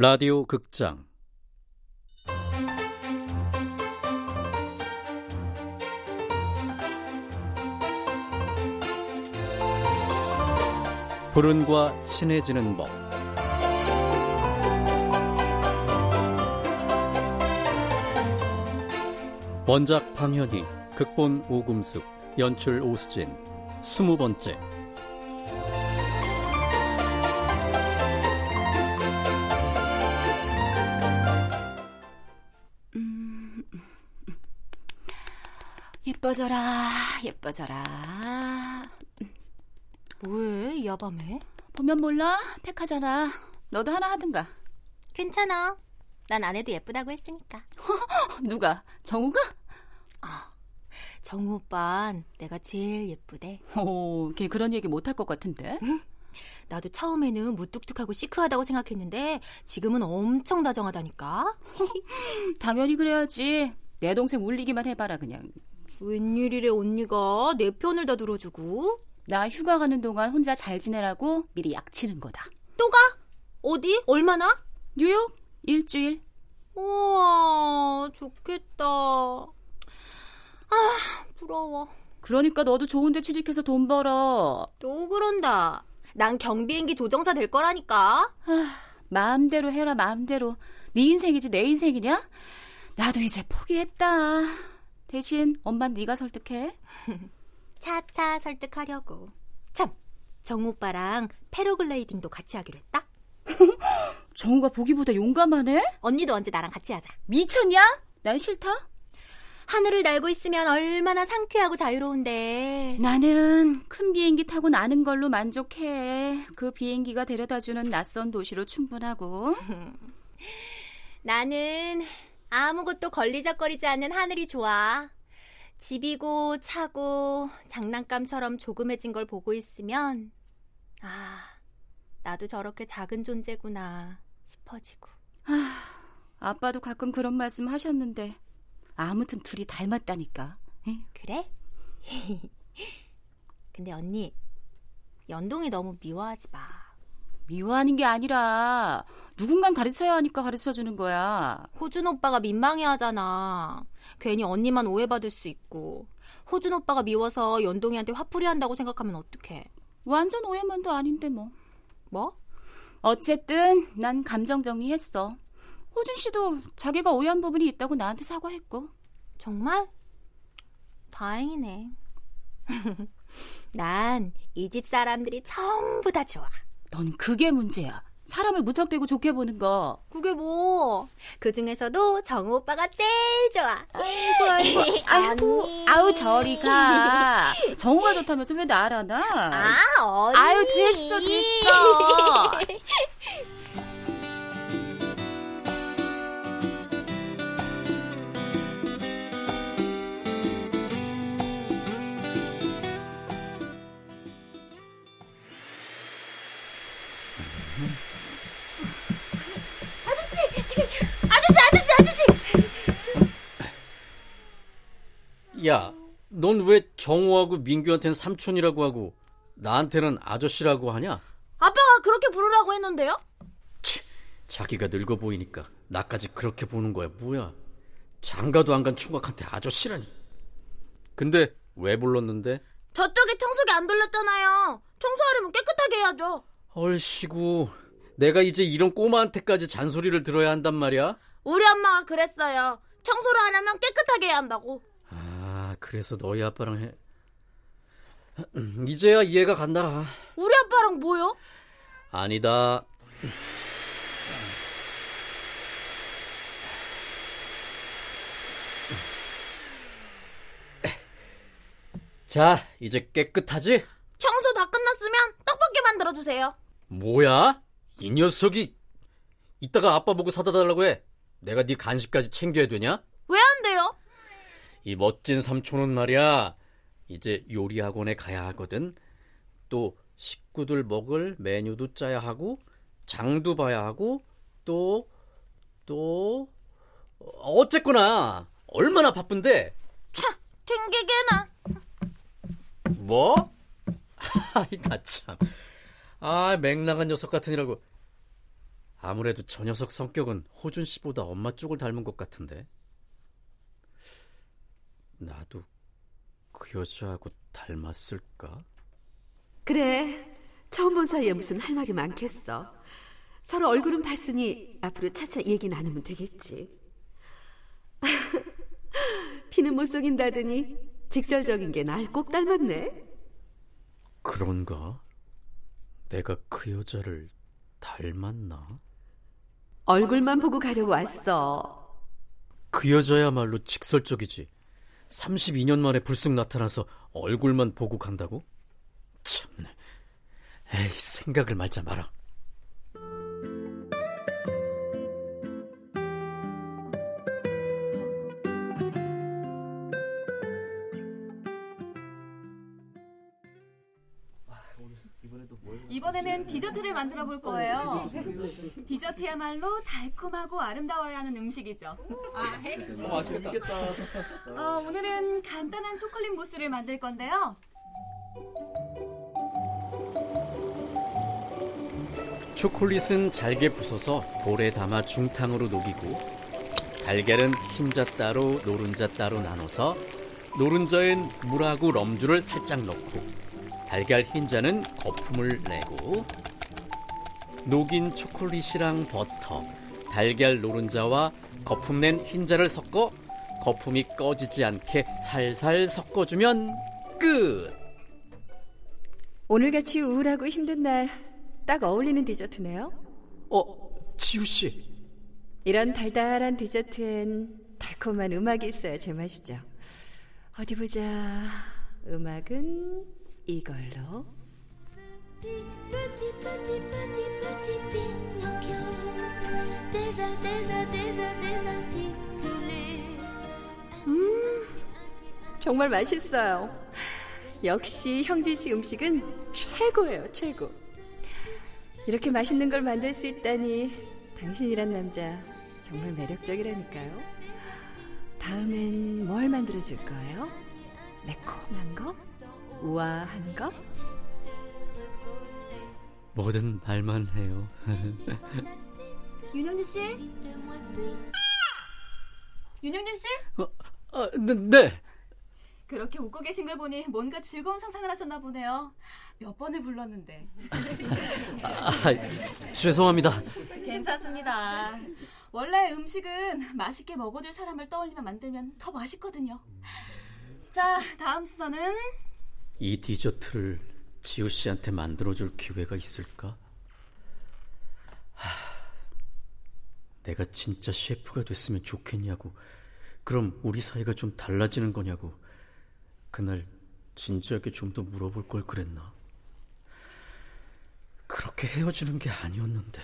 라디오 극장. 불운과 친해지는 법 원작 방현희 극본 오금숙 연출 오수진 스무 번째 예뻐져라, 예뻐져라. 뭐해, 이 야밤에? 보면 몰라? 택하잖아. 너도 하나 하든가. 괜찮아. 난 안 해도 예쁘다고 했으니까. 누가? 정우가? 아, 정우 오빤 내가 제일 예쁘대. 오, 걔 그런 얘기 못할 것 같은데. 응? 나도 처음에는 무뚝뚝하고 시크하다고 생각했는데 지금은 엄청 다정하다니까. 당연히 그래야지. 내 동생 울리기만 해봐라 그냥. 웬일이래 언니가 내 편을 다 들어주고 나 휴가 가는 동안 혼자 잘 지내라고 미리 약치는 거다 또 가? 어디? 얼마나? 뉴욕 일주일 우와 좋겠다 아 부러워 그러니까 너도 좋은데 취직해서 돈 벌어 또 그런다 난 경비행기 조정사 될 거라니까 아, 마음대로 해라 마음대로 네 인생이지 내 인생이냐? 나도 이제 포기했다 대신 엄마 네가 설득해. 차차 설득하려고. 참, 정우 오빠랑 패러글라이딩도 같이 하기로 했다. 정우가 보기보다 용감하네? 언니도 언제 나랑 같이 하자. 미쳤냐? 난 싫다. 하늘을 날고 있으면 얼마나 상쾌하고 자유로운데. 나는 큰 비행기 타고 나는 걸로 만족해. 그 비행기가 데려다주는 낯선 도시로 충분하고. 나는 아무것도 걸리적거리지 않는 하늘이 좋아. 집이고 차고 장난감처럼 조금해진 걸 보고 있으면 아, 나도 저렇게 작은 존재구나 싶어지고. 아, 아빠도 가끔 그런 말씀 하셨는데 아무튼 둘이 닮았다니까. 그래? 근데 언니 연동이 너무 미워하지 마. 미워하는 게 아니라 누군간 가르쳐야 하니까 가르쳐 주는 거야. 호준 오빠가 민망해 하잖아. 괜히 언니만 오해받을 수 있고. 호준 오빠가 미워서 연동이한테 화풀이 한다고 생각하면 어떡해. 완전 오해만도 아닌데 뭐. 뭐? 어쨌든 난 감정 정리했어. 호준 씨도 자기가 오해한 부분이 있다고 나한테 사과했고. 정말? 다행이네. 난 이 집 사람들이 전부 다 좋아. 넌 그게 문제야. 사람을 무턱대고 좋게 보는 거. 그게 뭐? 그 중에서도 정우 오빠가 제일 좋아. 아이고, 아이고, 아이고, 아우 저리 가. 정우가 좋다면서 왜 나를 하나? 아, 언니. 아유 됐어, 됐어. 야, 넌 왜 정우하고 민규한테는 삼촌이라고 하고 나한테는 아저씨라고 하냐? 아빠가 그렇게 부르라고 했는데요? 치, 자기가 늙어 보이니까 나까지 그렇게 보는 거야. 뭐야? 장가도 안 간 총각한테 아저씨라니. 근데 왜 불렀는데? 저쪽에 청소기 안 돌렸잖아요. 청소하려면 깨끗하게 해야죠. 얼씨구, 내가 이제 이런 꼬마한테까지 잔소리를 들어야 한단 말이야? 우리 엄마가 그랬어요. 청소를 하려면 깨끗하게 해야 한다고. 그래서 너희 아빠랑 해. 이제야 이해가 간다. 우리 아빠랑 뭐요? 아니다. 자, 이제 깨끗하지? 청소 다 끝났으면 떡볶이 만들어 주세요. 뭐야? 이 녀석이 이따가 아빠 보고 사다 달라고 해. 내가 네 간식까지 챙겨야 되냐? 이 멋진 삼촌은 말이야. 이제 요리 학원에 가야 하거든. 또 식구들 먹을 메뉴도 짜야 하고 장도 봐야 하고 또또 어쨌거나 얼마나 바쁜데. 차, 튕기게나. 뭐? 아이 나 참. 아 맹랑한 녀석 같으니라고. 아무래도 저 녀석 성격은 호준 씨보다 엄마 쪽을 닮은 것 같은데. 나도 그 여자하고 닮았을까? 그래. 처음 본 사이에 무슨 할 말이 많겠어. 서로 얼굴은 봤으니 앞으로 차차 얘기 나누면 되겠지. 피는 못 속인다더니 직설적인 게 날 꼭 닮았네. 그런가? 내가 그 여자를 닮았나? 얼굴만 보고 가려고 왔어. 그 여자야말로 직설적이지. 32년 만에 불쑥 나타나서 얼굴만 보고 간다고? 참네. 에이, 생각을 말자 마라. 디저트를 만들어 볼 거예요. 디저트야말로 달콤하고 아름다워야 하는 음식이죠. 어, 오늘은 간단한 초콜릿 무스를 만들 건데요. 초콜릿은 잘게 부숴서 볼에 담아 중탕으로 녹이고 달걀은 흰자 따로 노른자 따로 나눠서 노른자엔 물하고 럼주를 살짝 넣고 달걀 흰자는 거품을 내고 녹인 초콜릿이랑 버터, 달걀 노른자와 거품 낸 흰자를 섞어 거품이 꺼지지 않게 살살 섞어주면 끝! 오늘같이 우울하고 힘든 날 딱 어울리는 디저트네요. 어, 지우씨. 이런 달달한 디저트엔 달콤한 음악이 있어야 제맛이죠. 어디 보자. 음악은 이걸로. 음, 정말 맛있어요. 역시 형진 씨 음식은 최고예요, 최고. 이렇게 맛있는 걸 만들 수 있다니 당신이란 남자 정말 매력적이라니까요. 다음엔 뭘 만들어 줄 거예요? 매콤한 거? 우아한 거? 뭐든 말만 해요. 윤영진 씨? 윤영진 씨? 어, 아, 네, 네. 그렇게 웃고 계신 걸 보니 뭔가 즐거운 상상을 하셨나 보네요. 몇 번을 불렀는데. 아, 죄송합니다. 괜찮습니다. 원래 음식은 맛있게 먹어줄 사람을 떠올리며 만들면 더 맛있거든요. 자, 다음 순서는 이 디저트를 지우 씨한테 만들어줄 기회가 있을까? 하, 내가 진짜 셰프가 됐으면 좋겠냐고. 그럼 우리 사이가 좀 달라지는 거냐고. 그날 진지하게 좀 더 물어볼 걸 그랬나? 그렇게 헤어지는 게 아니었는데.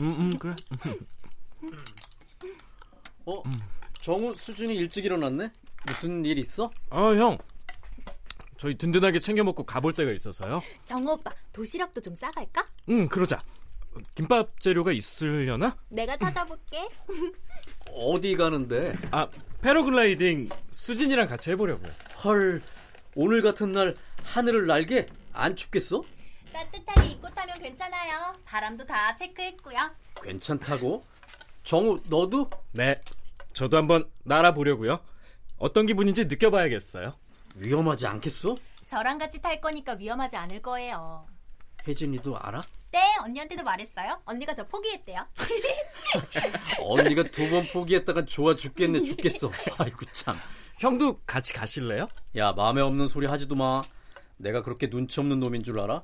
음, 음, 그래. 어? 정우 수준이 일찍 일어났네? 무슨 일 있어? 아, 형. 저희 든든하게 챙겨 먹고 가볼 데가 있어서요. 정우 오빠, 도시락도 좀 싸갈까? 응, 그러자. 김밥 재료가 있으려나? 내가 찾아볼게. 어디 가는데? 아, 패러글라이딩 수진이랑 같이 해보려고요. 헐, 오늘 같은 날 하늘을 날게 안 춥겠어? 따뜻하게 입고 타면 괜찮아요. 바람도 다 체크했고요. 괜찮다고? 정우, 너도? 네, 저도 한번 날아보려고요. 어떤 기분인지 느껴봐야겠어요. 위험하지 않겠어? 저랑 같이 탈 거니까 위험하지 않을 거예요. 혜진이도 알아? 네, 언니한테도 말했어요. 언니가 저 포기했대요. 언니가 두 번 포기했다가 좋아 죽겠네 죽겠어. 아이고 참. 형도 같이 가실래요? 야 마음에 없는 소리 하지도 마. 내가 그렇게 눈치 없는 놈인 줄 알아?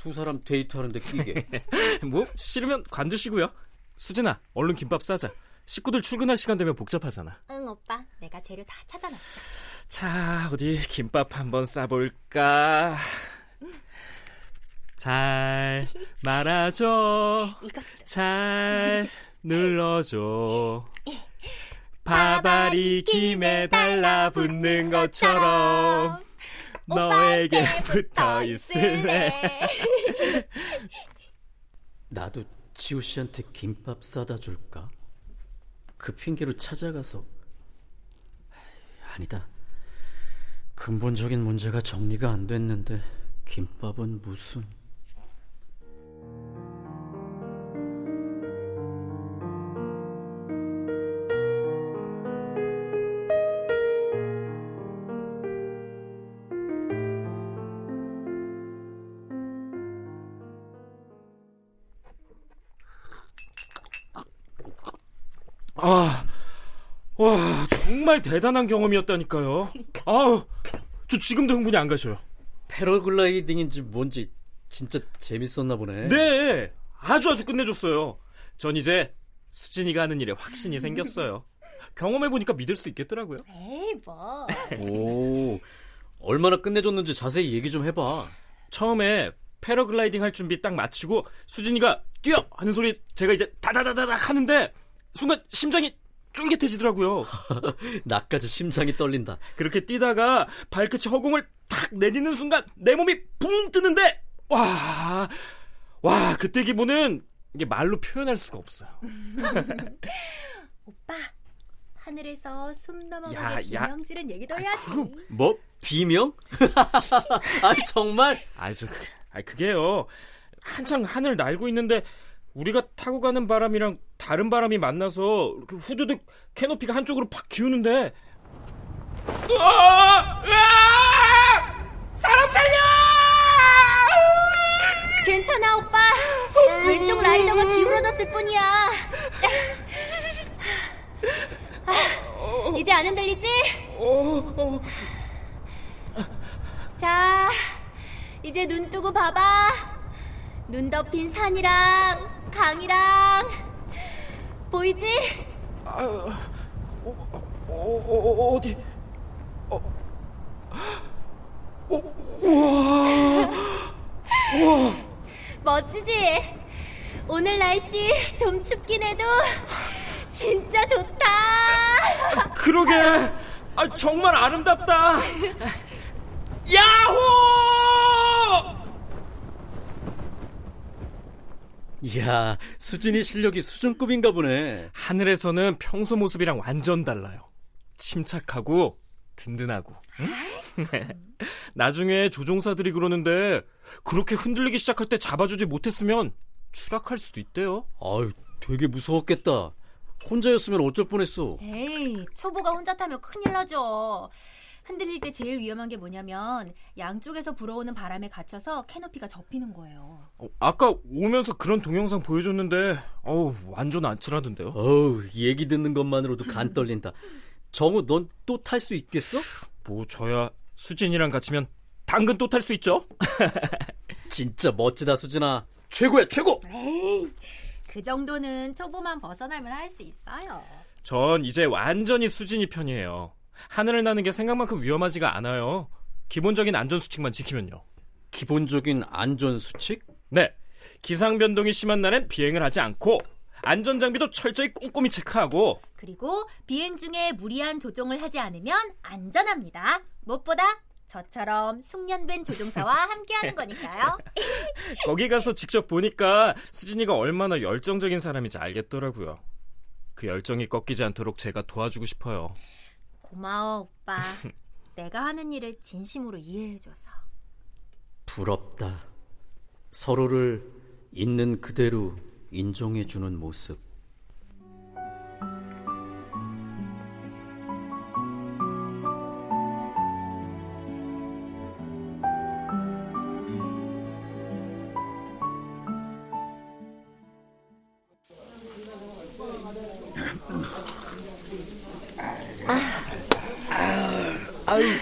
두 사람 데이트하는데 끼게. 뭐 싫으면 관두시고요. 수진아, 얼른 김밥 싸자. 식구들 출근할 시간 되면 복잡하잖아. 응, 오빠. 내가 재료 다 찾아놨어. 자, 어디 김밥 한번 싸볼까? 잘 말아줘. 이것도. 잘 눌러줘. 바바리 김에 달라붙는 것처럼 너에게 붙어 있을래. 나도 지호 씨한테 김밥 사다 줄까? 그 핑계로 찾아가서 아니다. 근본적인 문제가 정리가 안 됐는데 김밥은 무슨 아, 와, 정말 대단한 경험이었다니까요. 아우, 저 지금도 흥분이 안 가셔요. 패러글라이딩인지 뭔지 진짜 재밌었나 보네. 네, 아주 아주 끝내줬어요. 전 이제 수진이가 하는 일에 확신이 생겼어요. 경험해보니까 믿을 수 있겠더라고요. 에이 뭐. 오, 얼마나 끝내줬는지 자세히 얘기 좀 해봐. 처음에 패러글라이딩 할 준비 딱 마치고 수진이가 뛰어! 하는 소리 제가 이제 다다다다닥 하는데 순간 심장이 쫄깃해지더라고요. 나까지 심장이 떨린다. 그렇게 뛰다가 발끝이 허공을 탁 내딛는 순간 내 몸이 붕 뜨는데 와, 와 그때 기분은 이게 말로 표현할 수가 없어요. 오빠 하늘에서 숨 야, 넘어가게 야. 비명지른 얘기도 해야지. 뭐 비명? 아니 정말 아저 아 그게요. 한창 하늘 날고 있는데 우리가 타고 가는 바람이랑 다른 바람이 만나서 그 후두둑 캐노피가 한쪽으로 팍 기우는데 으아! 으아! 사람 살려! 괜찮아 오빠. 왼쪽 라이더가 기울어졌을 뿐이야. 아, 이제 안 흔들리지? 자, 이제 눈 뜨고 봐봐. 눈 덮인 산이랑 강이랑 보이지? 어, 어, 어디? 멋지지? 오늘 날씨 좀 춥긴 해도 진짜 좋다. 그러게. 아, 정말 아름답다. 야호! 이야 수진이 실력이 수준급인가 보네. 하늘에서는 평소 모습이랑 완전 달라요. 침착하고 든든하고. 응? 나중에 조종사들이 그러는데 그렇게 흔들리기 시작할 때 잡아주지 못했으면 추락할 수도 있대요. 아유 되게 무서웠겠다. 혼자였으면 어쩔 뻔했어. 에이, 초보가 혼자 타면 큰일 나죠. 흔들릴 때 제일 위험한 게 뭐냐면 양쪽에서 불어오는 바람에 갇혀서 캐노피가 접히는 거예요. 어, 아까 오면서 그런 동영상 보여줬는데 어우 완전 아찔하던데요. 어우 얘기 듣는 것만으로도 간 떨린다. 정우 넌 또 탈 수 있겠어? 뭐 저야 수진이랑 같이면 당근 또 탈 수 있죠? 진짜 멋지다 수진아. 최고야 최고. 에이, 그 정도는 초보만 벗어나면 할 수 있어요. 전 이제 완전히 수진이 편이에요. 하늘을 나는 게 생각만큼 위험하지가 않아요. 기본적인 안전 수칙만 지키면요. 기본적인 안전 수칙? 네. 기상 변동이 심한 날엔 비행을 하지 않고 안전 장비도 철저히 꼼꼼히 체크하고 그리고 비행 중에 무리한 조종을 하지 않으면 안전합니다. 무엇보다 저처럼 숙련된 조종사와 함께하는 거니까요. 거기 가서 직접 보니까 수진이가 얼마나 열정적인 사람인지 알겠더라고요. 그 열정이 꺾이지 않도록 제가 도와주고 싶어요. 고마워 오빠. 내가 하는 일을 진심으로 이해해줘서. 부럽다. 서로를 있는 그대로 인정해주는 모습.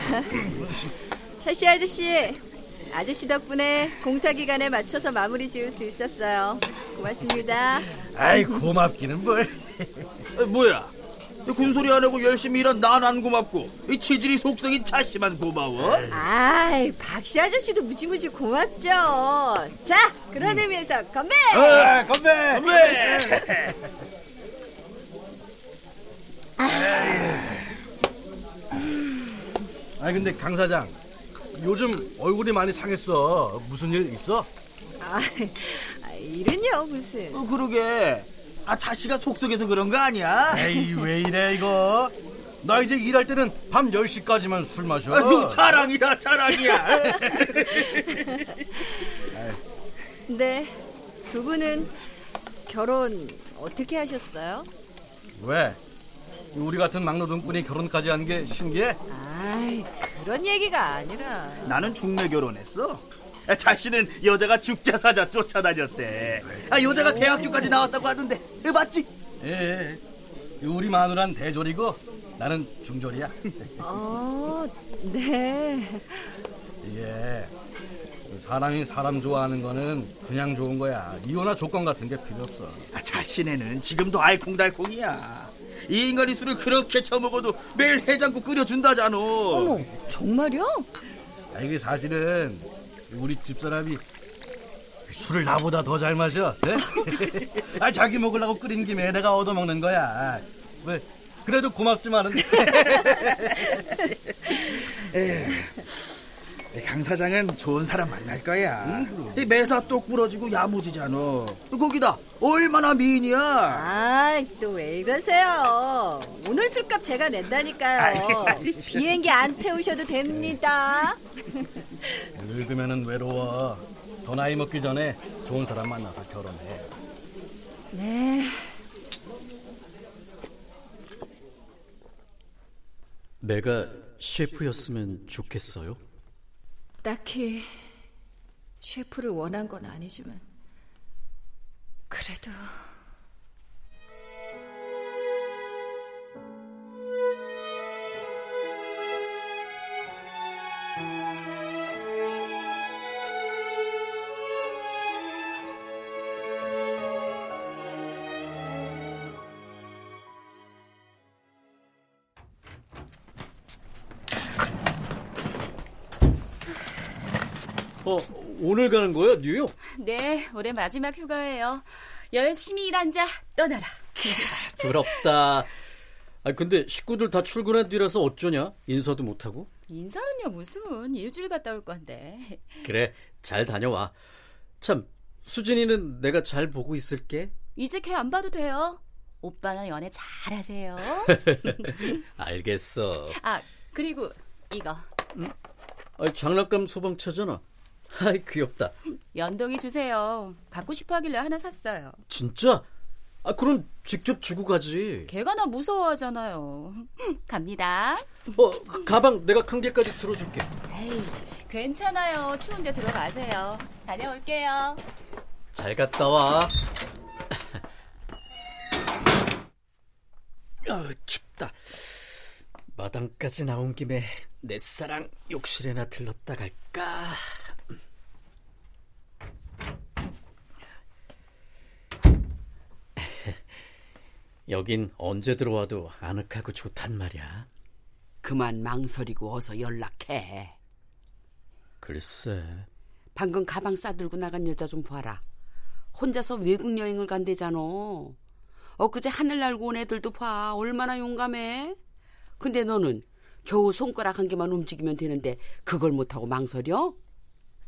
차시 아저씨, 아저씨 덕분에 공사 기간에 맞춰서 마무리 지을 수 있었어요. 고맙습니다. 아이 고맙기는 뭘 아, 뭐야 군소리 안 하고 열심히 일한 난 안 고맙고 이 체질이 속성이 차씨만 고마워 아이, 박씨 아저씨도 무지무지 고맙죠. 자, 그런 의미에서 건배! 어, 건배 건배 아 니 근데 강 사장 요즘 얼굴이 많이 상했어. 무슨 일 있어? 아, 아, 일은요 무슨? 어, 그러게. 아 자씨가 속속해서 그런 거 아니야? 에이 왜 이래 이거? 나 이제 일할 때는 밤 10시까지만 술 마셔. 아유, 자랑이다 자랑이야. 네, 두 분은 결혼 어떻게 하셨어요? 왜? 우리 같은 막노동꾼이 결혼까지 한 게 신기해? 아이, 그런 얘기가 아니라. 나는 중매 결혼했어. 아, 자씨는 여자가 죽자 사자 쫓아다녔대. 아 여자가 대학교까지 나왔다고 하던데 에, 맞지? 예. 우리 마누란 대졸이고 나는 중졸이야. 어, 네. 이게 사람이 사람 좋아하는 거는 그냥 좋은 거야. 이혼화 조건 같은 게 필요 없어. 아, 자신에는 지금도 알콩달콩이야. 이 인간이 술을 그렇게 처먹어도 매일 해장국 끓여준다잖아. 어머, 정말요? 아, 이게 사실은 우리 집사람이 술을 나보다 더 잘 마셔. 네? 아, 자기 먹으려고 끓인 김에 내가 얻어먹는 거야. 왜? 그래도 고맙지만은. 강 사장은 좋은 사람 만날 거야. 이 매사 똑 부러지고 야무지잖아. 거기다 얼마나 미인이야. 아, 또 왜 이러세요? 오늘 술값 제가 낸다니까요. 비행기 안 태우셔도 됩니다. 늙으면은 외로워. 더 나이 먹기 전에 좋은 사람 만나서 결혼해. 네. 내가 셰프였으면 좋겠어요. 딱히 셰프를 원한 건 아니지만 그래도 뉴욕? 네, 올해 마지막 휴가예요. 열심히 일한 자 떠나라. 부럽다. 아, 근데 식구들 다 출근한 뒤라서 어쩌냐? 인사도 못 하고? 인사는요 무슨 일주일 갔다 올 건데. 그래, 잘 다녀와. 참, 수진이는 내가 잘 보고 있을게. 이제 걔 안 봐도 돼요. 오빠는 연애 잘하세요. 알겠어. 아 그리고 이거 아, 장난감 소방차잖아. 아이, 귀엽다. 연동이 주세요. 갖고 싶어 하길래 하나 샀어요. 진짜? 아, 그럼 직접 주고 가지. 걔가 나 무서워하잖아요. 갑니다. 어, 그 가방 내가 칸개까지 들어줄게. 에이, 괜찮아요. 추운데 들어가세요. 다녀올게요. 잘 갔다 와. 아, 춥다. 마당까지 나온 김에 내 사랑 욕실에나 들렀다 갈까? 여긴 언제 들어와도 아늑하고 좋단 말이야. 그만 망설이고 어서 연락해. 글쎄, 방금 가방 싸들고 나간 여자 좀 봐라. 혼자서 외국 여행을 간대잖아. 엊그제 하늘 날고 온 애들도 봐. 얼마나 용감해. 근데 너는 겨우 손가락 한 개만 움직이면 되는데 그걸 못하고 망설여?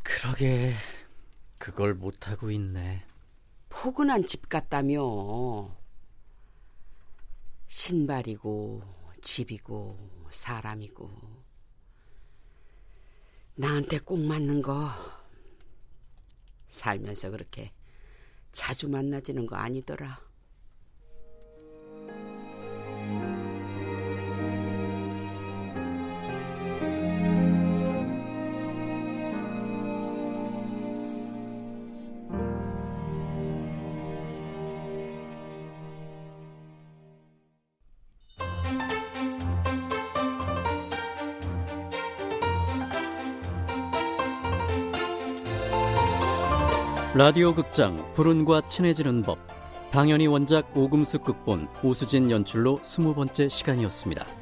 그러게 그걸 못하고 있네. 포근한 집 같다며. 신발이고 집이고 사람이고 나한테 꼭 맞는 거 살면서 그렇게 자주 만나지는 거 아니더라. 라디오 극장 불운과 친해지는 법 방연희 원작 오금숙 극본 오수진 연출로 스무 번째 시간이었습니다.